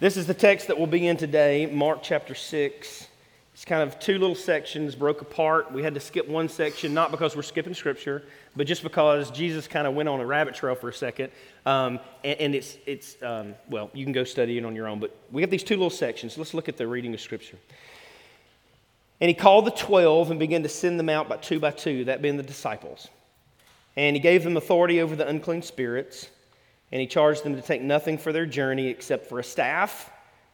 This is the text that we'll be in today, Mark chapter 6. It's kind of two little sections broke apart. We had to skip one section, not because we're skipping scripture, but just because Jesus kind of went on a rabbit trail for a second. Um, and, and, it's, it's um, well, you can go study it on your own, but we have these two little sections. Let's look at the reading of scripture. And he called the twelve and began to send them out by two by two, that being the disciples. And he gave them authority over the unclean spirits and he charged them to take nothing for their journey except for a staff,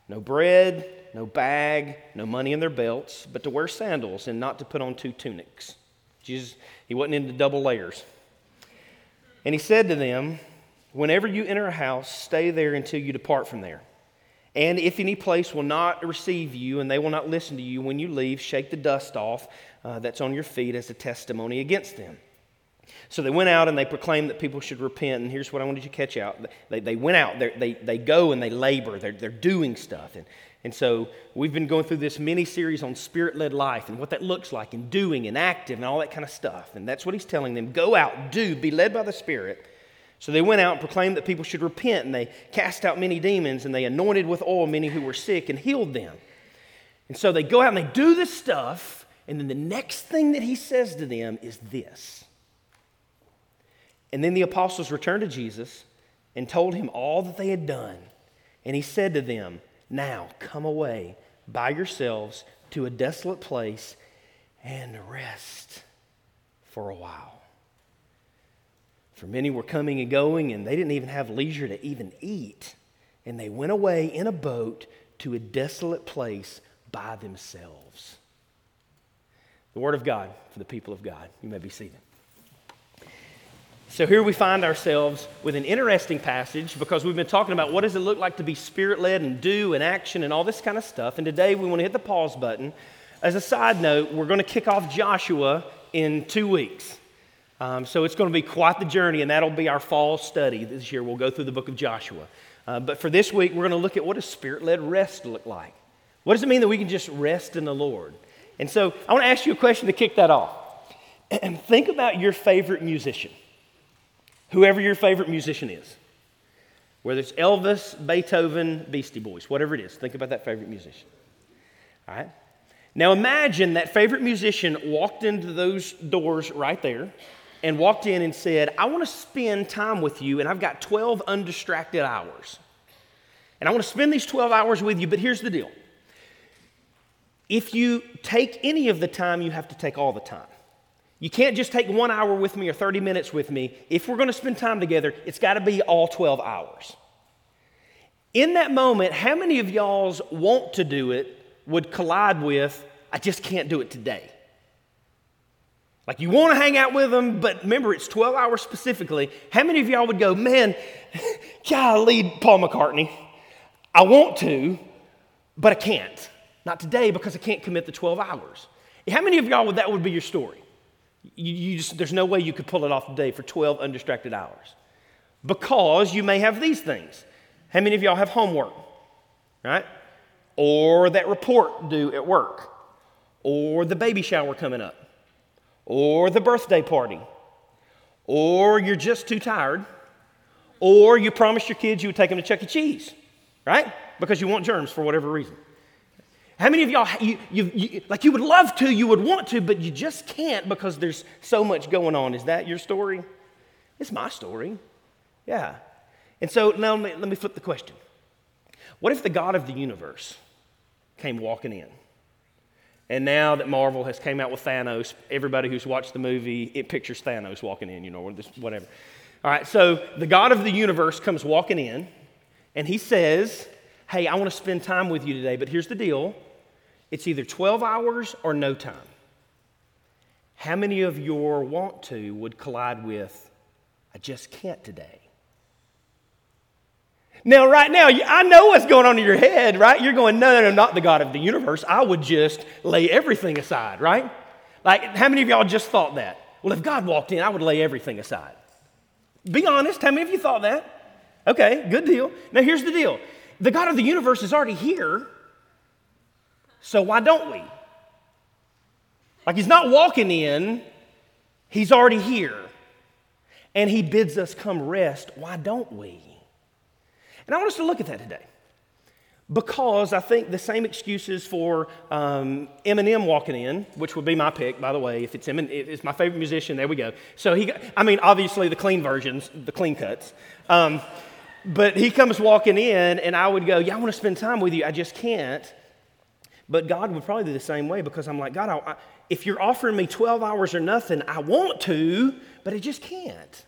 no bread, no bag, no money in their belts, but to wear sandals and not to put on two tunics. Jesus, he wasn't into double layers. And he said to them, Whenever you enter a house, stay there until you depart from there. And if any place will not receive you and they will not listen to you when you leave, shake the dust off uh, that's on your feet as a testimony against them. So they went out and they proclaimed that people should repent. And here's what I wanted you to catch out they, they went out, they, they go and they labor, they're, they're doing stuff. And, and so we've been going through this mini series on spirit led life and what that looks like and doing and active and all that kind of stuff. And that's what he's telling them go out, do, be led by the Spirit. So they went out and proclaimed that people should repent, and they cast out many demons, and they anointed with oil many who were sick and healed them. And so they go out and they do this stuff, and then the next thing that he says to them is this and then the apostles returned to Jesus and told him all that they had done. And he said to them, Now come away by yourselves to a desolate place and rest for a while. For many were coming and going, and they didn't even have leisure to even eat. And they went away in a boat to a desolate place by themselves. The Word of God for the people of God. You may be seated. So here we find ourselves with an interesting passage because we've been talking about what does it look like to be spirit led and do and action and all this kind of stuff. And today we want to hit the pause button. As a side note, we're going to kick off Joshua in two weeks. Um, so it's going to be quite the journey, and that'll be our fall study this year. We'll go through the book of Joshua. Uh, but for this week, we're going to look at what does spirit led rest look like? What does it mean that we can just rest in the Lord? And so I want to ask you a question to kick that off. And think about your favorite musician whoever your favorite musician is. Whether it's Elvis, Beethoven, Beastie Boys, whatever it is, think about that favorite musician. All right? Now imagine that favorite musician walked into those doors right there and walked in and said, I want to spend time with you, and I've got 12 undistracted hours. And I want to spend these 12 hours with you, but here's the deal. If you take any of the time, you have to take all the time. You can't just take one hour with me or 30 minutes with me. If we're going to spend time together, it's got to be all 12 hours. In that moment, how many of y'all's want to do it would collide with, I just can't do it today? Like you want to hang out with them, but remember it's 12 hours specifically. How many of y'all would go, man, golly, Paul McCartney, I want to, but I can't. Not today because I can't commit the 12 hours. How many of y'all would that would be your story? You, you just, there's no way you could pull it off today for 12 undistracted hours. Because you may have these things. How many of y'all have homework? Right? Or that report due at work? Or the baby shower coming up? Or the birthday party? Or you're just too tired? Or you promised your kids you would take them to Chuck E. Cheese? Right? Because you want germs for whatever reason. How many of y'all, you, you, you, like you would love to, you would want to, but you just can't because there's so much going on? Is that your story? It's my story. Yeah. And so now let me, let me flip the question. What if the God of the universe came walking in? And now that Marvel has came out with Thanos, everybody who's watched the movie, it pictures Thanos walking in, you know, or this, whatever. All right, so the God of the universe comes walking in, and he says, Hey, I want to spend time with you today, but here's the deal it's either 12 hours or no time. How many of your want to would collide with, I just can't today? Now, right now, I know what's going on in your head, right? You're going, no, no, no, not the God of the universe. I would just lay everything aside, right? Like, how many of y'all just thought that? Well, if God walked in, I would lay everything aside. Be honest, how many of you thought that? Okay, good deal. Now, here's the deal the God of the universe is already here. So why don't we? Like he's not walking in, he's already here. And he bids us come rest. Why don't we? And I want us to look at that today. because I think the same excuses for um, Eminem walking in, which would be my pick, by the way. If it's Eminem, it's my favorite musician. There we go. So he, I mean, obviously the clean versions, the clean cuts. Um, but he comes walking in, and I would go, "Yeah, I want to spend time with you. I just can't." But God would probably do the same way because I'm like, God, I, I, if you're offering me 12 hours or nothing, I want to, but I just can't.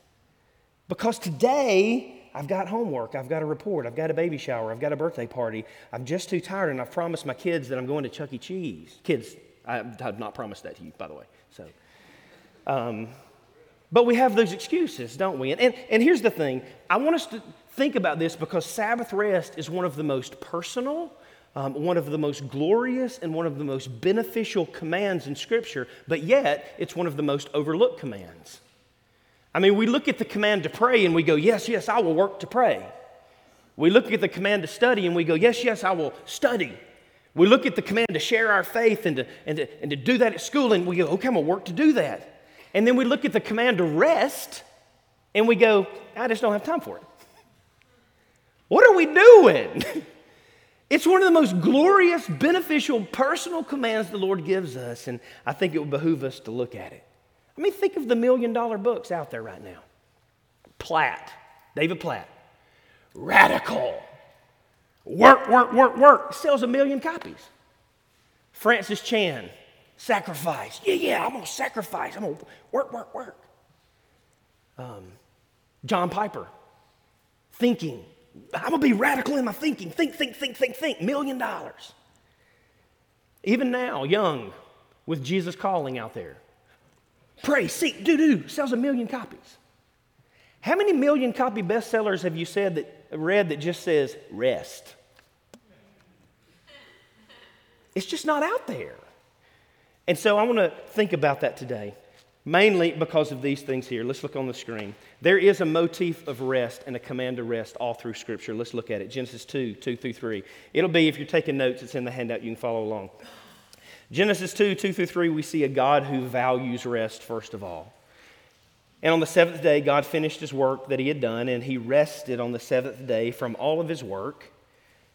Because today I've got homework, I've got a report, I've got a baby shower, I've got a birthday party. I'm just too tired, and I've promised my kids that I'm going to Chuck E. Cheese. Kids, I have not promised that to you, by the way. So, um, but we have those excuses, don't we? And, and, and here's the thing I want us to think about this because Sabbath rest is one of the most personal, um, one of the most glorious, and one of the most beneficial commands in Scripture, but yet it's one of the most overlooked commands. I mean, we look at the command to pray and we go, Yes, yes, I will work to pray. We look at the command to study and we go, Yes, yes, I will study. We look at the command to share our faith and to, and to, and to do that at school and we go, Okay, I'm going to work to do that. And then we look at the command to rest and we go, I just don't have time for it. What are we doing? it's one of the most glorious, beneficial, personal commands the Lord gives us, and I think it would behoove us to look at it. I mean, think of the million dollar books out there right now Platt, David Platt, Radical, Work, Work, Work, Work, sells a million copies. Francis Chan, Sacrifice. Yeah, yeah, I'm gonna sacrifice. I'm gonna work, work, work. Um, John Piper, Thinking. I'm gonna be radical in my thinking. Think, think, think, think, think. Million dollars. Even now, young, with Jesus calling out there. Pray, seek, do, do. Sells a million copies. How many million copy bestsellers have you said that read that just says rest? It's just not out there. And so I want to think about that today, mainly because of these things here. Let's look on the screen. There is a motif of rest and a command to rest all through Scripture. Let's look at it. Genesis 2, 2 through 3. It'll be, if you're taking notes, it's in the handout. You can follow along. Genesis 2 2 through 3, we see a God who values rest, first of all. And on the seventh day, God finished his work that he had done, and he rested on the seventh day from all of his work.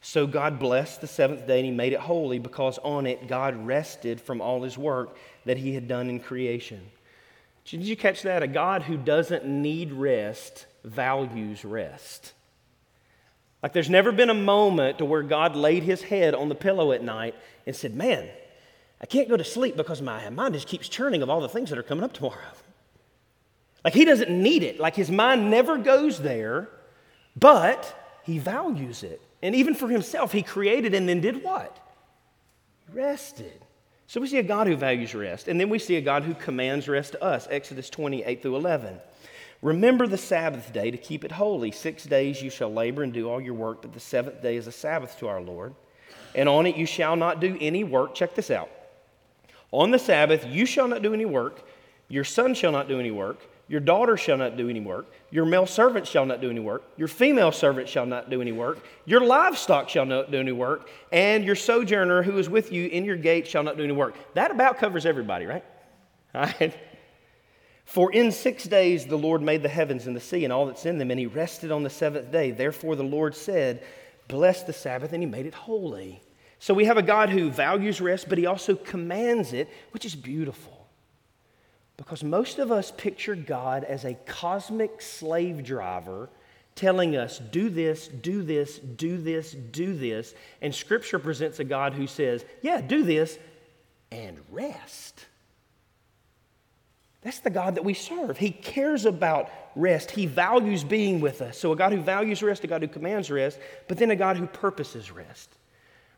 So God blessed the seventh day and he made it holy because on it God rested from all his work that he had done in creation. Did you catch that? A God who doesn't need rest values rest. Like there's never been a moment to where God laid his head on the pillow at night and said, Man, I can't go to sleep because my mind just keeps churning of all the things that are coming up tomorrow. Like he doesn't need it. Like his mind never goes there, but he values it. And even for himself, he created and then did what? Rested. So we see a God who values rest. And then we see a God who commands rest to us. Exodus 28 through 11. Remember the Sabbath day to keep it holy. Six days you shall labor and do all your work, but the seventh day is a Sabbath to our Lord. And on it you shall not do any work. Check this out on the Sabbath, you shall not do any work, your son shall not do any work, your daughter shall not do any work, your male servant shall not do any work, your female servant shall not do any work, your livestock shall not do any work, and your sojourner who is with you in your gate shall not do any work. That about covers everybody, right? Right. For in six days the Lord made the heavens and the sea and all that's in them, and he rested on the seventh day. Therefore the Lord said, Bless the Sabbath, and he made it holy. So we have a God who values rest, but he also commands it, which is beautiful. Because most of us picture God as a cosmic slave driver telling us, do this, do this, do this, do this. And Scripture presents a God who says, yeah, do this and rest. That's the God that we serve. He cares about rest. He values being with us. So, a God who values rest, a God who commands rest, but then a God who purposes rest.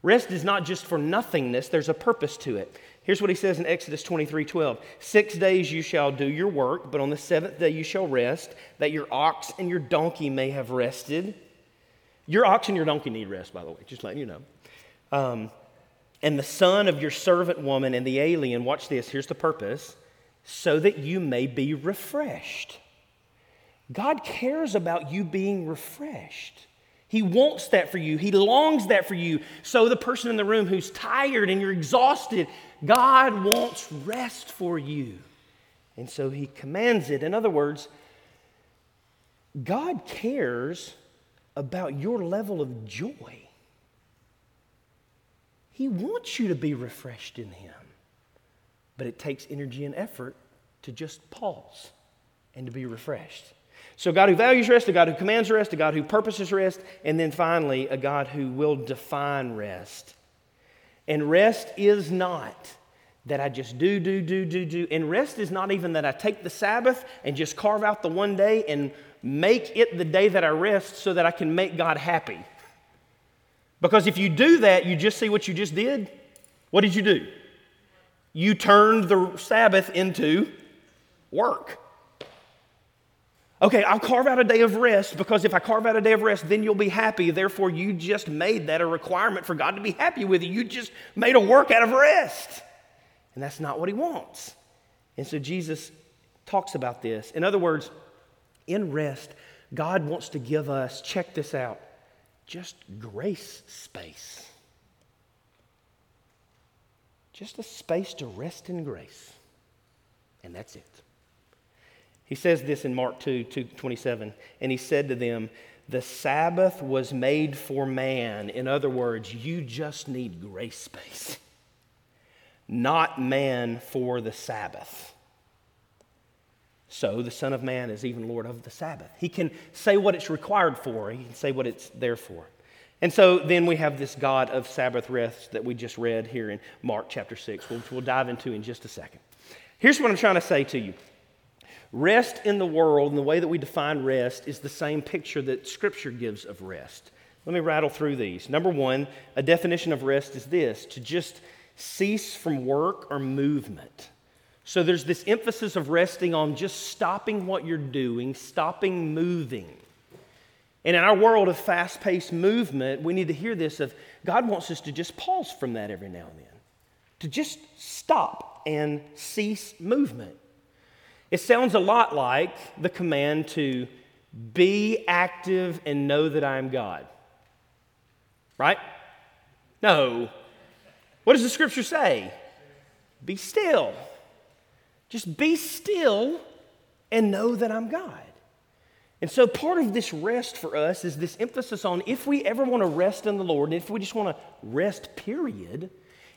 Rest is not just for nothingness, there's a purpose to it. Here's what he says in Exodus 23 12. Six days you shall do your work, but on the seventh day you shall rest, that your ox and your donkey may have rested. Your ox and your donkey need rest, by the way, just letting you know. Um, and the son of your servant woman and the alien, watch this, here's the purpose, so that you may be refreshed. God cares about you being refreshed. He wants that for you. He longs that for you. So, the person in the room who's tired and you're exhausted, God wants rest for you. And so, He commands it. In other words, God cares about your level of joy. He wants you to be refreshed in Him. But it takes energy and effort to just pause and to be refreshed. So, God who values rest, a God who commands rest, a God who purposes rest, and then finally, a God who will define rest. And rest is not that I just do, do, do, do, do. And rest is not even that I take the Sabbath and just carve out the one day and make it the day that I rest so that I can make God happy. Because if you do that, you just see what you just did. What did you do? You turned the Sabbath into work. Okay, I'll carve out a day of rest because if I carve out a day of rest, then you'll be happy. Therefore, you just made that a requirement for God to be happy with you. You just made a work out of rest. And that's not what he wants. And so Jesus talks about this. In other words, in rest, God wants to give us, check this out, just grace space. Just a space to rest in grace. And that's it. He says this in Mark 2, 2 27, and he said to them, The Sabbath was made for man. In other words, you just need grace space not man for the Sabbath. So the Son of Man is even Lord of the Sabbath. He can say what it's required for, he can say what it's there for. And so then we have this God of Sabbath rest that we just read here in Mark chapter 6, which we'll dive into in just a second. Here's what I'm trying to say to you rest in the world and the way that we define rest is the same picture that Scripture gives of rest. Let me rattle through these. Number one, a definition of rest is this to just cease from work or movement. So there's this emphasis of resting on just stopping what you're doing, stopping moving. And in our world of fast paced movement, we need to hear this of God wants us to just pause from that every now and then, to just stop and cease movement. It sounds a lot like the command to be active and know that I am God. Right? No, what does the scripture say? Be still. Just be still and know that I'm God. And so, part of this rest for us is this emphasis on if we ever want to rest in the Lord, and if we just want to rest, period,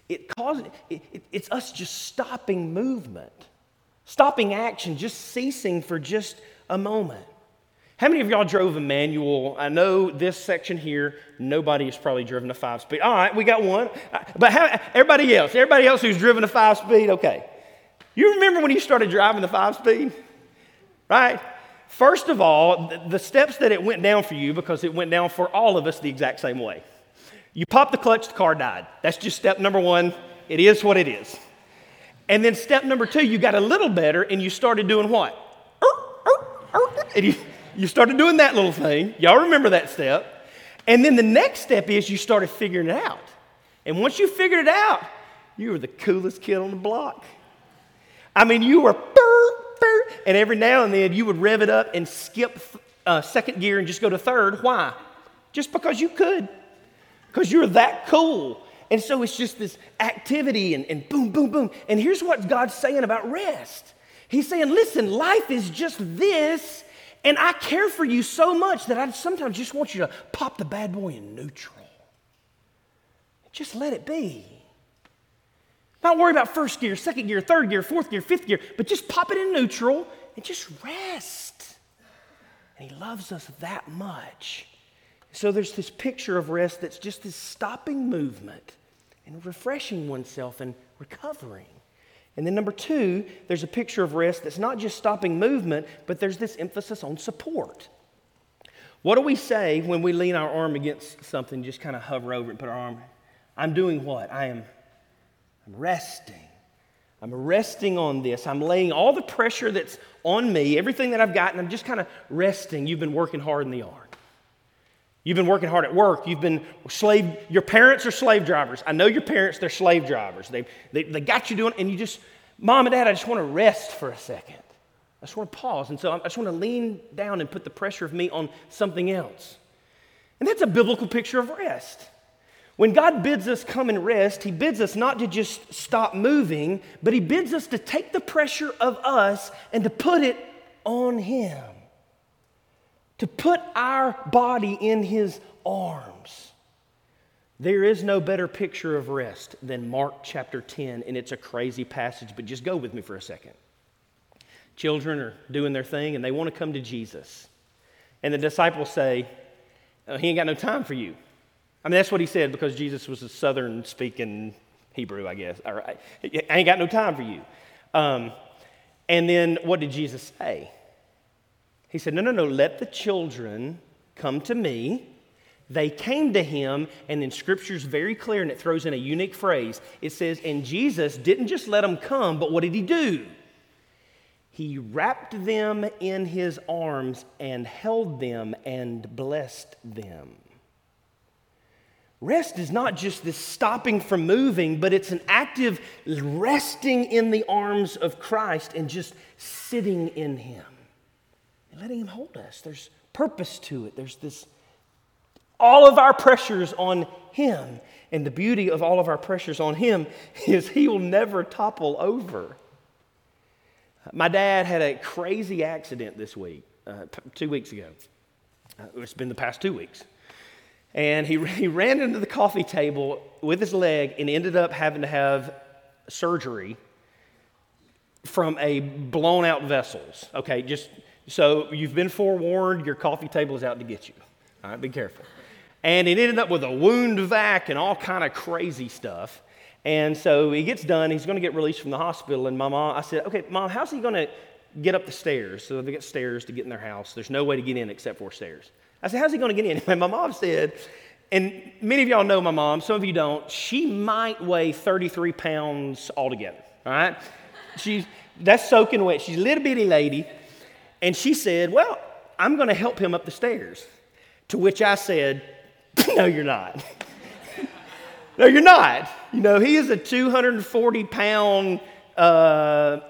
it causes, it, it, it's us just stopping movement, stopping action, just ceasing for just a moment. How many of y'all drove a manual? I know this section here, nobody has probably driven a five speed. All right, we got one. But how, everybody else, everybody else who's driven a five speed, okay. You remember when you started driving the five speed? Right? First of all, the steps that it went down for you, because it went down for all of us the exact same way. You popped the clutch, the car died. That's just step number one. It is what it is. And then step number two, you got a little better and you started doing what? And you, you started doing that little thing. Y'all remember that step. And then the next step is you started figuring it out. And once you figured it out, you were the coolest kid on the block. I mean, you were, and every now and then you would rev it up and skip uh, second gear and just go to third. Why? Just because you could, because you're that cool. And so it's just this activity and, and boom, boom, boom. And here's what God's saying about rest He's saying, listen, life is just this and I care for you so much that I sometimes just want you to pop the bad boy in neutral. Just let it be. Not worry about first gear, second gear, third gear, fourth gear, fifth gear, but just pop it in neutral and just rest. And He loves us that much. So there's this picture of rest that's just this stopping movement and refreshing oneself and recovering. And then, number two, there's a picture of rest that's not just stopping movement, but there's this emphasis on support. What do we say when we lean our arm against something, just kind of hover over it and put our arm? I'm doing what? I am I'm resting. I'm resting on this. I'm laying all the pressure that's on me, everything that I've got, and I'm just kind of resting. You've been working hard in the yard. You've been working hard at work. You've been slave. Your parents are slave drivers. I know your parents, they're slave drivers. They, they, they got you doing, and you just, mom and dad, I just want to rest for a second. I just want to pause. And so I just want to lean down and put the pressure of me on something else. And that's a biblical picture of rest. When God bids us come and rest, He bids us not to just stop moving, but He bids us to take the pressure of us and to put it on Him to put our body in his arms. There is no better picture of rest than Mark chapter 10, and it's a crazy passage, but just go with me for a second. Children are doing their thing, and they want to come to Jesus. And the disciples say, oh, He ain't got no time for you. I mean, that's what he said because Jesus was a southern speaking Hebrew, I guess. All right. I ain't got no time for you. Um, and then what did Jesus say? He said, No, no, no, let the children come to me. They came to him, and then scripture's very clear, and it throws in a unique phrase. It says, And Jesus didn't just let them come, but what did he do? He wrapped them in his arms and held them and blessed them. Rest is not just this stopping from moving, but it's an active resting in the arms of Christ and just sitting in Him letting Him hold us. There's purpose to it. There's this, all of our pressures on Him. And the beauty of all of our pressures on Him is He will never topple over. My dad had a crazy accident this week, uh, two weeks ago. Uh, it's been the past two weeks and he, he ran into the coffee table with his leg and ended up having to have surgery from a blown out vessels. Okay, just so you've been forewarned, your coffee table is out to get you. All right, be careful. And it ended up with a wound vac and all kind of crazy stuff. And so he gets done, he's going to get released from the hospital. And my mom, I said, okay, mom, how's he going to get up the stairs? So they get stairs to get in their house. There's no way to get in except for stairs. I said, How's he going to get in? And my mom said, and many of y'all know my mom, some of you don't, she might weigh 33 pounds altogether, all right? She's, that's soaking wet. She's a little bitty lady. And she said, Well, I'm going to help him up the stairs. To which I said, No, you're not. no, you're not. You know, he is a 240 pound uh,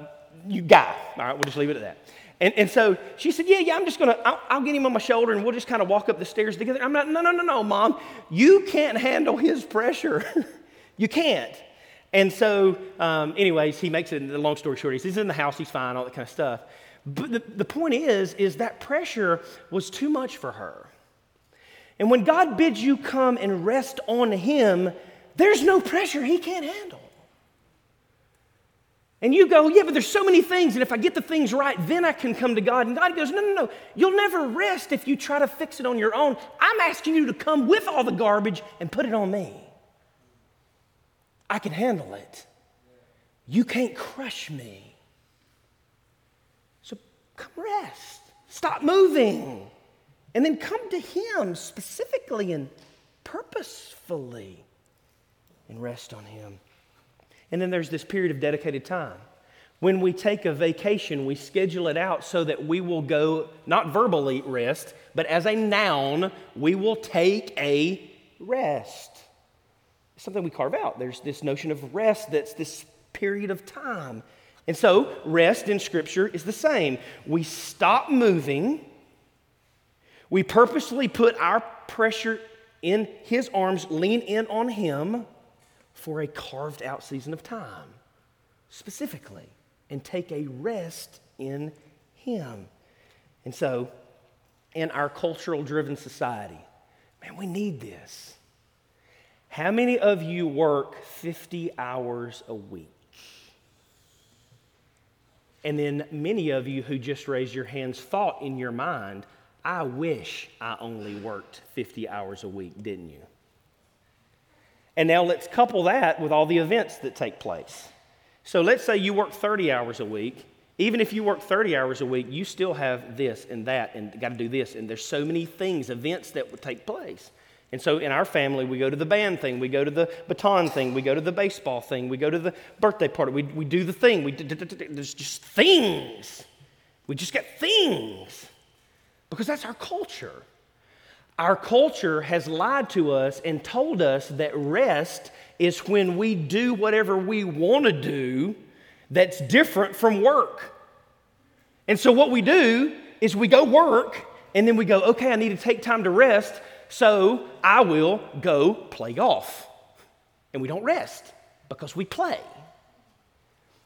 guy. All right, we'll just leave it at that. And, and so she said, Yeah, yeah, I'm just gonna, I'll, I'll, get him on my shoulder and we'll just kind of walk up the stairs together. I'm not, no, no, no, no, mom. You can't handle his pressure. you can't. And so, um, anyways, he makes it, the long story short, he's in the house, he's fine, all that kind of stuff. But the, the point is, is that pressure was too much for her. And when God bids you come and rest on him, there's no pressure he can't handle. And you go, yeah, but there's so many things, and if I get the things right, then I can come to God. And God goes, no, no, no. You'll never rest if you try to fix it on your own. I'm asking you to come with all the garbage and put it on me. I can handle it. You can't crush me. Come rest. Stop moving. And then come to Him specifically and purposefully and rest on Him. And then there's this period of dedicated time. When we take a vacation, we schedule it out so that we will go, not verbally rest, but as a noun, we will take a rest. It's something we carve out. There's this notion of rest that's this period of time. And so, rest in Scripture is the same. We stop moving, we purposely put our pressure in His arms, lean in on Him for a carved out season of time, specifically, and take a rest in Him. And so, in our cultural driven society, man, we need this. How many of you work 50 hours a week? And then many of you who just raised your hands thought in your mind, I wish I only worked 50 hours a week, didn't you? And now let's couple that with all the events that take place. So let's say you work 30 hours a week. Even if you work 30 hours a week, you still have this and that and got to do this. And there's so many things, events that would take place. And so in our family, we go to the band thing, we go to the baton thing, we go to the baseball thing, we go to the birthday party, we, we do the thing. We, there's just things. We just get things because that's our culture. Our culture has lied to us and told us that rest is when we do whatever we want to do that's different from work. And so, what we do is we go work and then we go, okay, I need to take time to rest, so I will go play golf. And we don't rest because we play.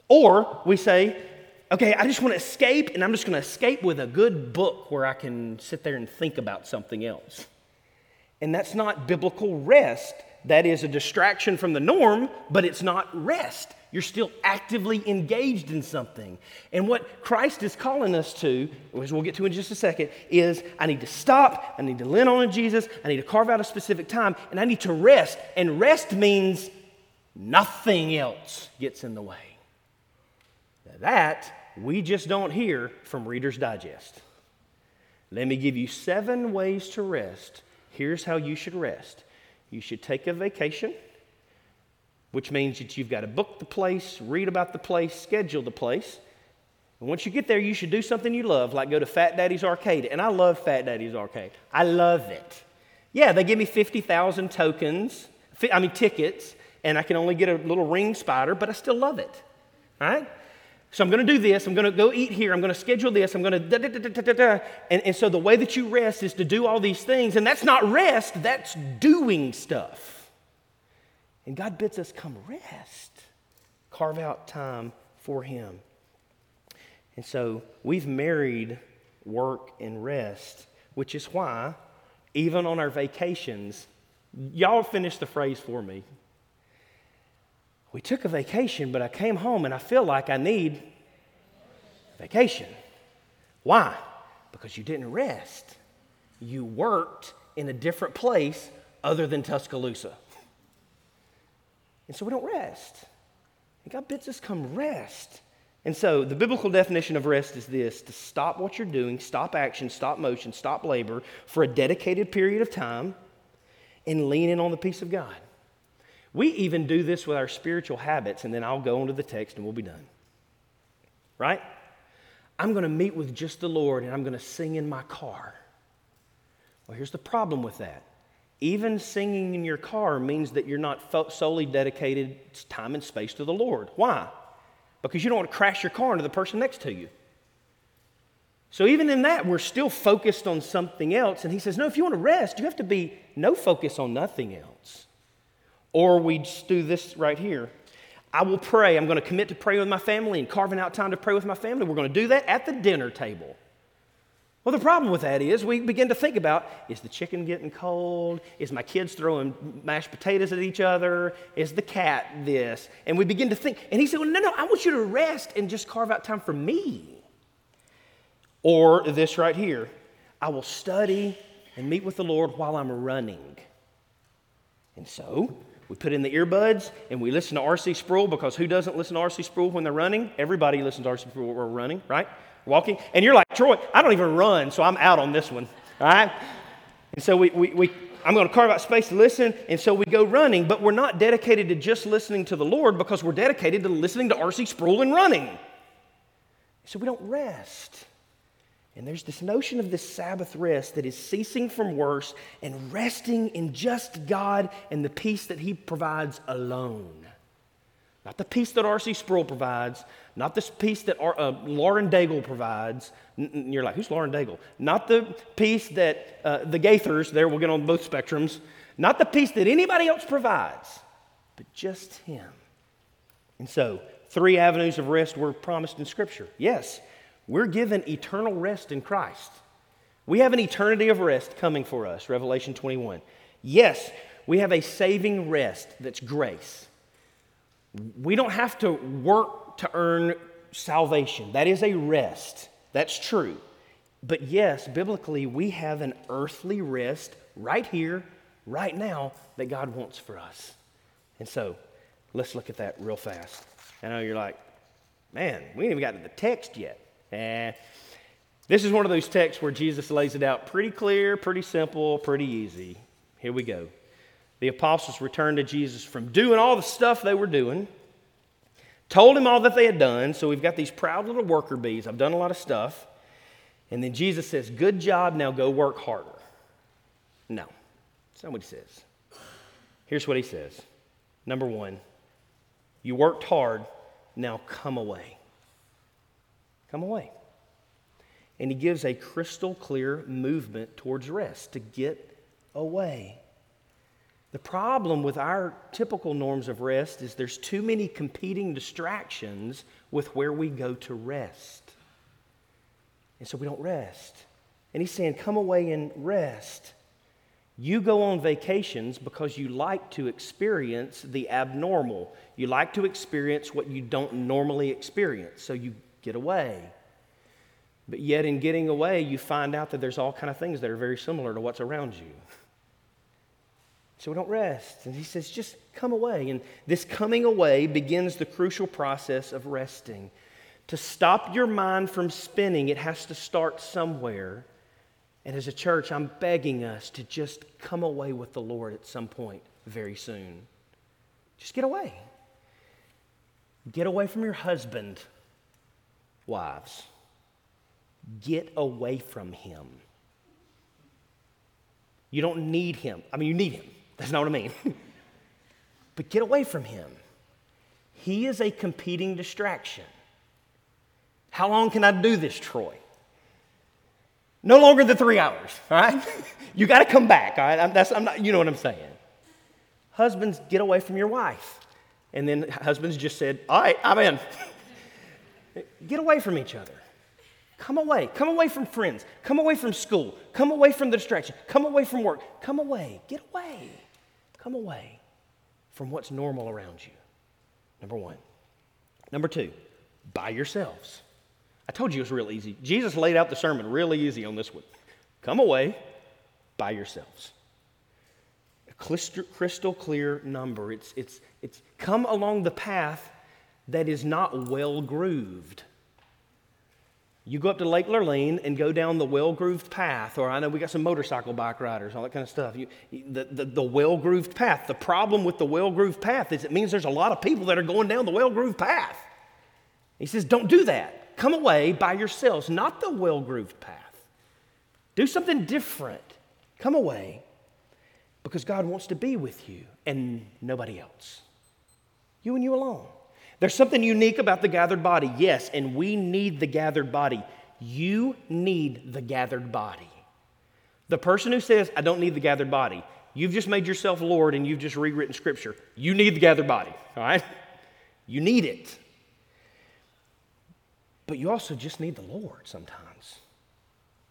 Or we say, okay, I just want to escape, and I'm just going to escape with a good book where I can sit there and think about something else. And that's not biblical rest, that is a distraction from the norm, but it's not rest. You're still actively engaged in something. And what Christ is calling us to, which we'll get to in just a second, is I need to stop, I need to lean on Jesus, I need to carve out a specific time, and I need to rest. And rest means nothing else gets in the way. Now that we just don't hear from Reader's Digest. Let me give you seven ways to rest. Here's how you should rest you should take a vacation which means that you've got to book the place, read about the place, schedule the place. And once you get there, you should do something you love, like go to Fat Daddy's Arcade. And I love Fat Daddy's Arcade. I love it. Yeah, they give me 50,000 tokens, I mean tickets, and I can only get a little ring spider, but I still love it. All right? So I'm going to do this. I'm going to go eat here. I'm going to schedule this. I'm going to da da da da da da. And, and so the way that you rest is to do all these things. And that's not rest, that's doing stuff. And God bids us come rest, carve out time for Him. And so we've married work and rest, which is why, even on our vacations, y'all finish the phrase for me. We took a vacation, but I came home and I feel like I need vacation. Why? Because you didn't rest. You worked in a different place other than Tuscaloosa. And so we don't rest. And God bids us come rest. And so the biblical definition of rest is this to stop what you're doing, stop action, stop motion, stop labor for a dedicated period of time and lean in on the peace of God. We even do this with our spiritual habits, and then I'll go into the text and we'll be done. Right? I'm going to meet with just the Lord and I'm going to sing in my car. Well, here's the problem with that even singing in your car means that you're not solely dedicated time and space to the Lord. Why? Because you don't want to crash your car into the person next to you. So, even in that, we're still focused on something else. And he says, No, if you want to rest, you have to be no focus on nothing else. Or we just do this right here. I will pray. I'm going to commit to pray with my family and carving out time to pray with my family. We're going to do that at the dinner table. Well, the problem with that is we begin to think about is the chicken getting cold? Is my kids throwing mashed potatoes at each other? Is the cat this? And we begin to think. And he said, Well, no, no, I want you to rest and just carve out time for me. Or this right here I will study and meet with the Lord while I'm running. And so we put in the earbuds and we listen to R.C. Sproul because who doesn't listen to R.C. Sproul when they're running? Everybody listens to R.C. Sproul when we're running, right? Walking. And you're like, Troy, I don't even run, so I'm out on this one. All right? And so we, we, we I'm going to carve out space to listen, and so we go running, but we're not dedicated to just listening to the Lord because we're dedicated to listening to R.C. Sproul and running. So we don't rest. And there's this notion of this Sabbath rest that is ceasing from worse and resting in just God and the peace that He provides alone. Not the peace that R.C. Sproul provides, not the peace that uh, Lauren Daigle provides. N- you're like, who's Lauren Daigle? Not the peace that uh, the Gaithers, there we'll get on both spectrums, not the peace that anybody else provides, but just Him. And so, three avenues of rest were promised in Scripture. Yes, we're given eternal rest in Christ. We have an eternity of rest coming for us, Revelation 21. Yes, we have a saving rest that's grace. We don't have to work to earn salvation. That is a rest. That's true. But yes, biblically, we have an earthly rest right here, right now, that God wants for us. And so, let's look at that real fast. I know you're like, man, we ain't even got to the text yet. Eh. This is one of those texts where Jesus lays it out pretty clear, pretty simple, pretty easy. Here we go the apostles returned to Jesus from doing all the stuff they were doing, told him all that they had done. So we've got these proud little worker bees. I've done a lot of stuff. And then Jesus says, Good job, now go work harder. No, that's not what he says. Here's what he says Number one, you worked hard, now come away. Come away. And he gives a crystal clear movement towards rest to get away. The problem with our typical norms of rest is there's too many competing distractions with where we go to rest. And so we don't rest. And he's saying, come away and rest. You go on vacations because you like to experience the abnormal. You like to experience what you don't normally experience, so you get away. But yet, in getting away, you find out that there's all kind of things that are very similar to what's around you. So we don't rest. And he says, just come away. And this coming away begins the crucial process of resting. To stop your mind from spinning, it has to start somewhere. And as a church, I'm begging us to just come away with the Lord at some point very soon. Just get away. Get away from your husband, wives. Get away from him. You don't need him. I mean, you need him. That's not what I mean. but get away from him. He is a competing distraction. How long can I do this, Troy? No longer than three hours, all right? you got to come back, all right? I'm, that's, I'm not, you know what I'm saying. Husbands, get away from your wife. And then husbands just said, All right, I'm in. get away from each other. Come away. Come away from friends. Come away from school. Come away from the distraction. Come away from work. Come away. Get away. Come away from what's normal around you. Number one. Number two, by yourselves. I told you it was real easy. Jesus laid out the sermon really easy on this one. Come away by yourselves. A crystal clear number. It's, it's, it's come along the path that is not well grooved. You go up to Lake Lurleen and go down the well grooved path, or I know we got some motorcycle bike riders, all that kind of stuff. You, the the, the well grooved path. The problem with the well grooved path is it means there's a lot of people that are going down the well grooved path. He says, don't do that. Come away by yourselves, not the well grooved path. Do something different. Come away because God wants to be with you and nobody else. You and you alone. There's something unique about the gathered body, yes, and we need the gathered body. You need the gathered body. The person who says, I don't need the gathered body, you've just made yourself Lord and you've just rewritten Scripture. You need the gathered body, all right? You need it. But you also just need the Lord sometimes.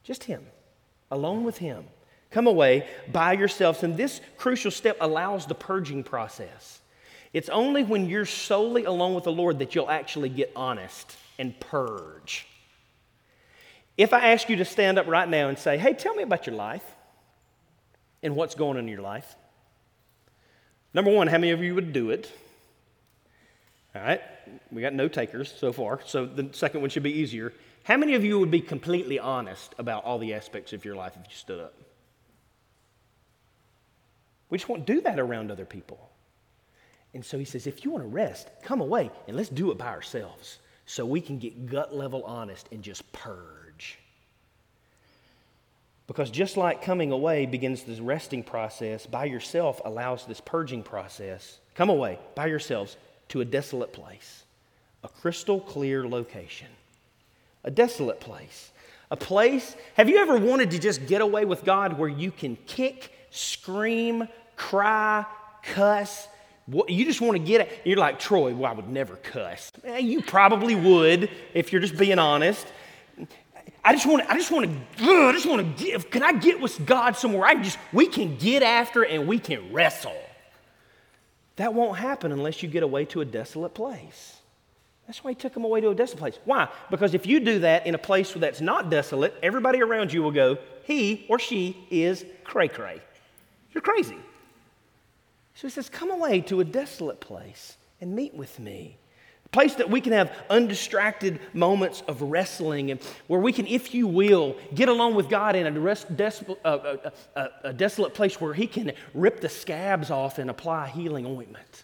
Just Him, alone with Him. Come away by yourselves. And this crucial step allows the purging process. It's only when you're solely alone with the Lord that you'll actually get honest and purge. If I ask you to stand up right now and say, hey, tell me about your life and what's going on in your life, number one, how many of you would do it? All right, we got no takers so far, so the second one should be easier. How many of you would be completely honest about all the aspects of your life if you stood up? We just won't do that around other people. And so he says, if you want to rest, come away and let's do it by ourselves so we can get gut level honest and just purge. Because just like coming away begins this resting process, by yourself allows this purging process. Come away by yourselves to a desolate place, a crystal clear location, a desolate place. A place, have you ever wanted to just get away with God where you can kick, scream, cry, cuss? You just want to get it. You're like, Troy, well, I would never cuss. Eh, you probably would if you're just being honest. I just want to, I just want to, I just want to give. Can I get with God somewhere? I just, we can get after and we can wrestle. That won't happen unless you get away to a desolate place. That's why he took them away to a desolate place. Why? Because if you do that in a place that's not desolate, everybody around you will go, he or she is cray cray. You're crazy. So he says, Come away to a desolate place and meet with me A place that we can have undistracted moments of wrestling and where we can, if you will, get along with God in a, des- a, a, uh, uh, uh, a desolate place where He can rip the scabs off and apply healing ointment.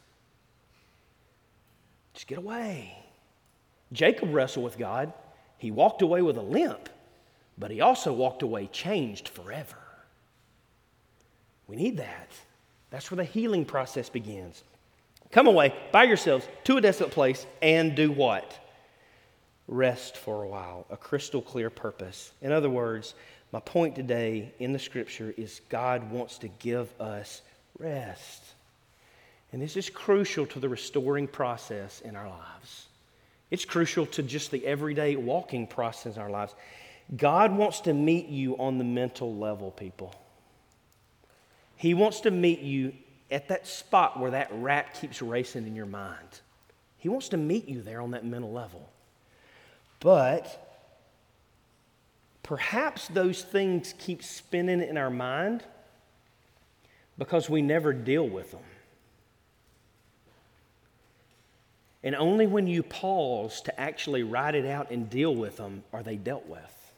Just get away. Jacob wrestled with God. He walked away with a limp, but he also walked away changed forever. We need that. That's where the healing process begins. Come away by yourselves to a desolate place and do what? Rest for a while, a crystal clear purpose. In other words, my point today in the scripture is God wants to give us rest. And this is crucial to the restoring process in our lives. It's crucial to just the everyday walking process in our lives. God wants to meet you on the mental level, people. He wants to meet you at that spot where that rat keeps racing in your mind. He wants to meet you there on that mental level. But perhaps those things keep spinning in our mind because we never deal with them. And only when you pause to actually write it out and deal with them are they dealt with.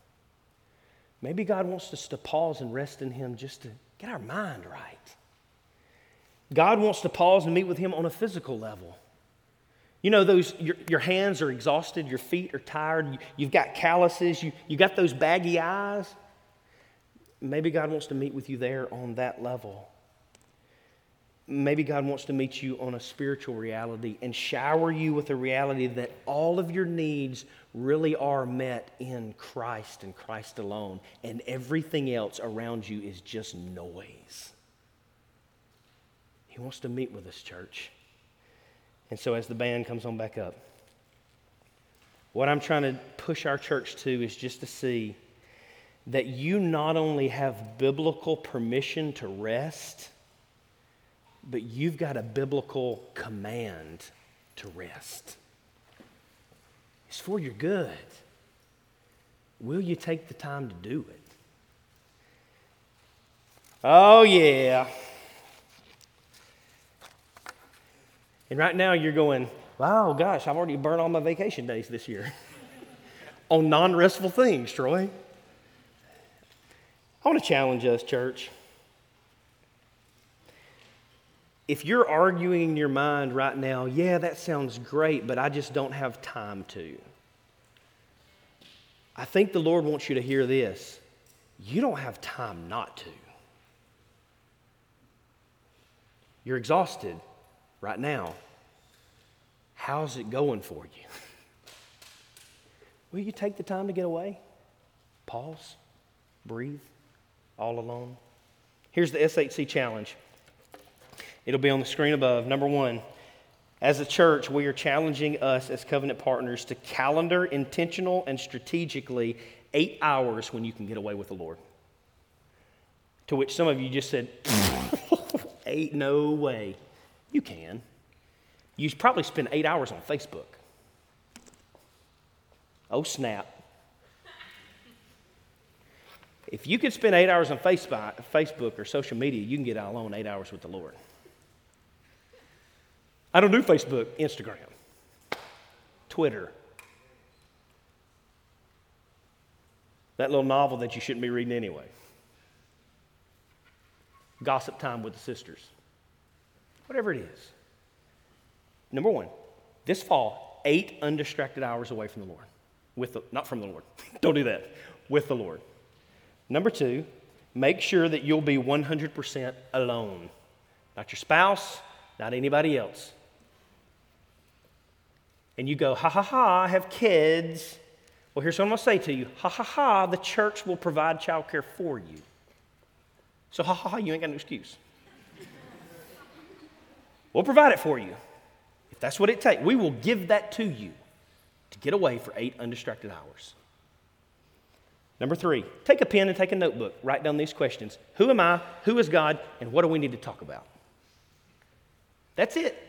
Maybe God wants us to pause and rest in Him just to get our mind right. God wants to pause and meet with Him on a physical level. You know, those, your, your hands are exhausted, your feet are tired, you, have got calluses, you, you got those baggy eyes. Maybe God wants to meet with you there on that level. Maybe God wants to meet you on a spiritual reality and shower you with a reality that all of your needs really are met in Christ and Christ alone, and everything else around you is just noise. He wants to meet with us, church. And so, as the band comes on back up, what I'm trying to push our church to is just to see that you not only have biblical permission to rest, but you've got a biblical command to rest. It's for your good. Will you take the time to do it? Oh, yeah. And right now you're going, wow, gosh, I've already burned all my vacation days this year on non restful things, Troy. I want to challenge us, church. If you're arguing in your mind right now, yeah, that sounds great, but I just don't have time to. I think the Lord wants you to hear this. You don't have time not to. You're exhausted right now. How's it going for you? Will you take the time to get away? Pause, breathe, all alone. Here's the SHC challenge. It'll be on the screen above. Number one, as a church, we are challenging us as covenant partners to calendar intentional and strategically eight hours when you can get away with the Lord. To which some of you just said, eight, no way. You can. You probably spend eight hours on Facebook. Oh, snap. If you could spend eight hours on Facebook or social media, you can get alone eight hours with the Lord. I don't do Facebook, Instagram, Twitter. That little novel that you shouldn't be reading anyway. Gossip time with the sisters. Whatever it is. Number one, this fall, eight undistracted hours away from the Lord. With the, not from the Lord. Don't do that. With the Lord. Number two, make sure that you'll be 100% alone. Not your spouse, not anybody else. And you go, ha ha ha, I have kids. Well, here's what I'm going to say to you ha ha ha, the church will provide childcare for you. So, ha ha ha, you ain't got no excuse. we'll provide it for you. If that's what it takes, we will give that to you to get away for eight undistracted hours. Number three, take a pen and take a notebook. Write down these questions Who am I? Who is God? And what do we need to talk about? That's it.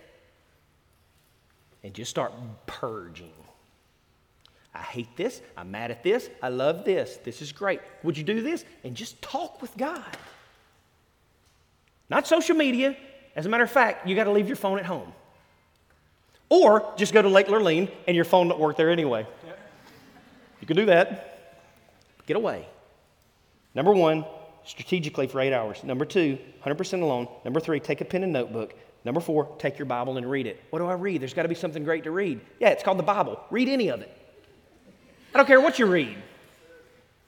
And just start purging. I hate this. I'm mad at this. I love this. This is great. Would you do this? And just talk with God. Not social media. As a matter of fact, you got to leave your phone at home. Or just go to Lake Lurleen and your phone don't work there anyway. You can do that. Get away. Number one, strategically for eight hours. Number two, 100% alone. Number three, take a pen and notebook. Number four, take your Bible and read it. What do I read? There's got to be something great to read. Yeah, it's called the Bible. Read any of it. I don't care what you read.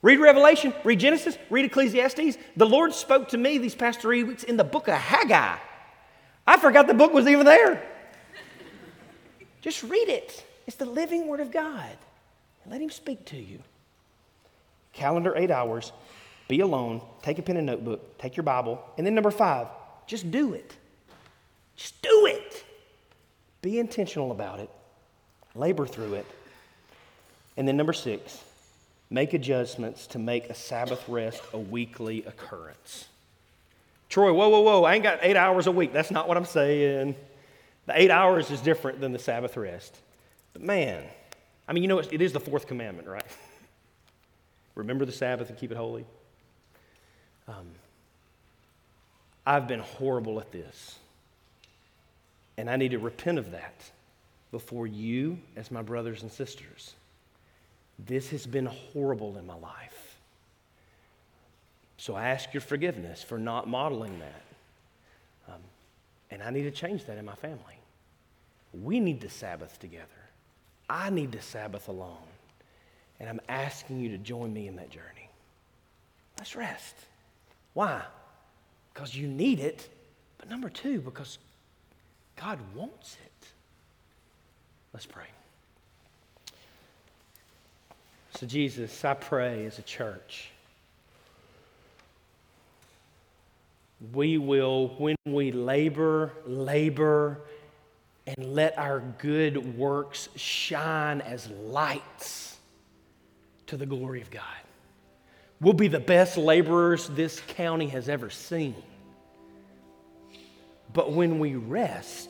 Read Revelation, read Genesis, read Ecclesiastes. The Lord spoke to me these past three weeks in the book of Haggai. I forgot the book was even there. Just read it. It's the living Word of God. Let Him speak to you. Calendar eight hours. Be alone. Take a pen and notebook. Take your Bible. And then number five, just do it. Just do it. Be intentional about it. Labor through it. And then number six, make adjustments to make a Sabbath rest a weekly occurrence. Troy, whoa, whoa, whoa, I ain't got eight hours a week. That's not what I'm saying. The eight hours is different than the Sabbath rest. But man, I mean, you know, it is the fourth commandment, right? Remember the Sabbath and keep it holy. Um, I've been horrible at this. And I need to repent of that before you, as my brothers and sisters. This has been horrible in my life. So I ask your forgiveness for not modeling that. Um, and I need to change that in my family. We need to Sabbath together. I need to Sabbath alone. And I'm asking you to join me in that journey. Let's rest. Why? Because you need it. But number two, because God wants it. Let's pray. So, Jesus, I pray as a church, we will, when we labor, labor, and let our good works shine as lights to the glory of God. We'll be the best laborers this county has ever seen. But when we rest,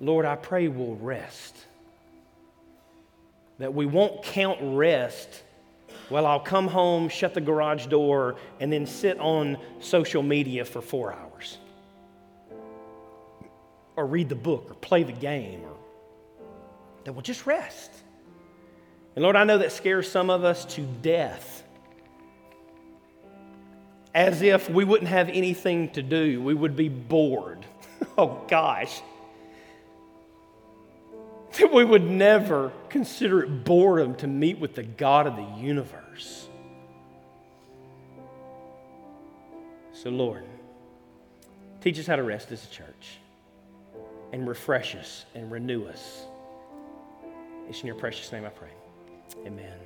Lord, I pray we'll rest. That we won't count rest well, I'll come home, shut the garage door, and then sit on social media for four hours. Or read the book, or play the game, or that we'll just rest. And Lord, I know that scares some of us to death. As if we wouldn't have anything to do, we would be bored. oh gosh that we would never consider it boredom to meet with the God of the universe. So, Lord, teach us how to rest as a church and refresh us and renew us. It's in your precious name I pray. Amen.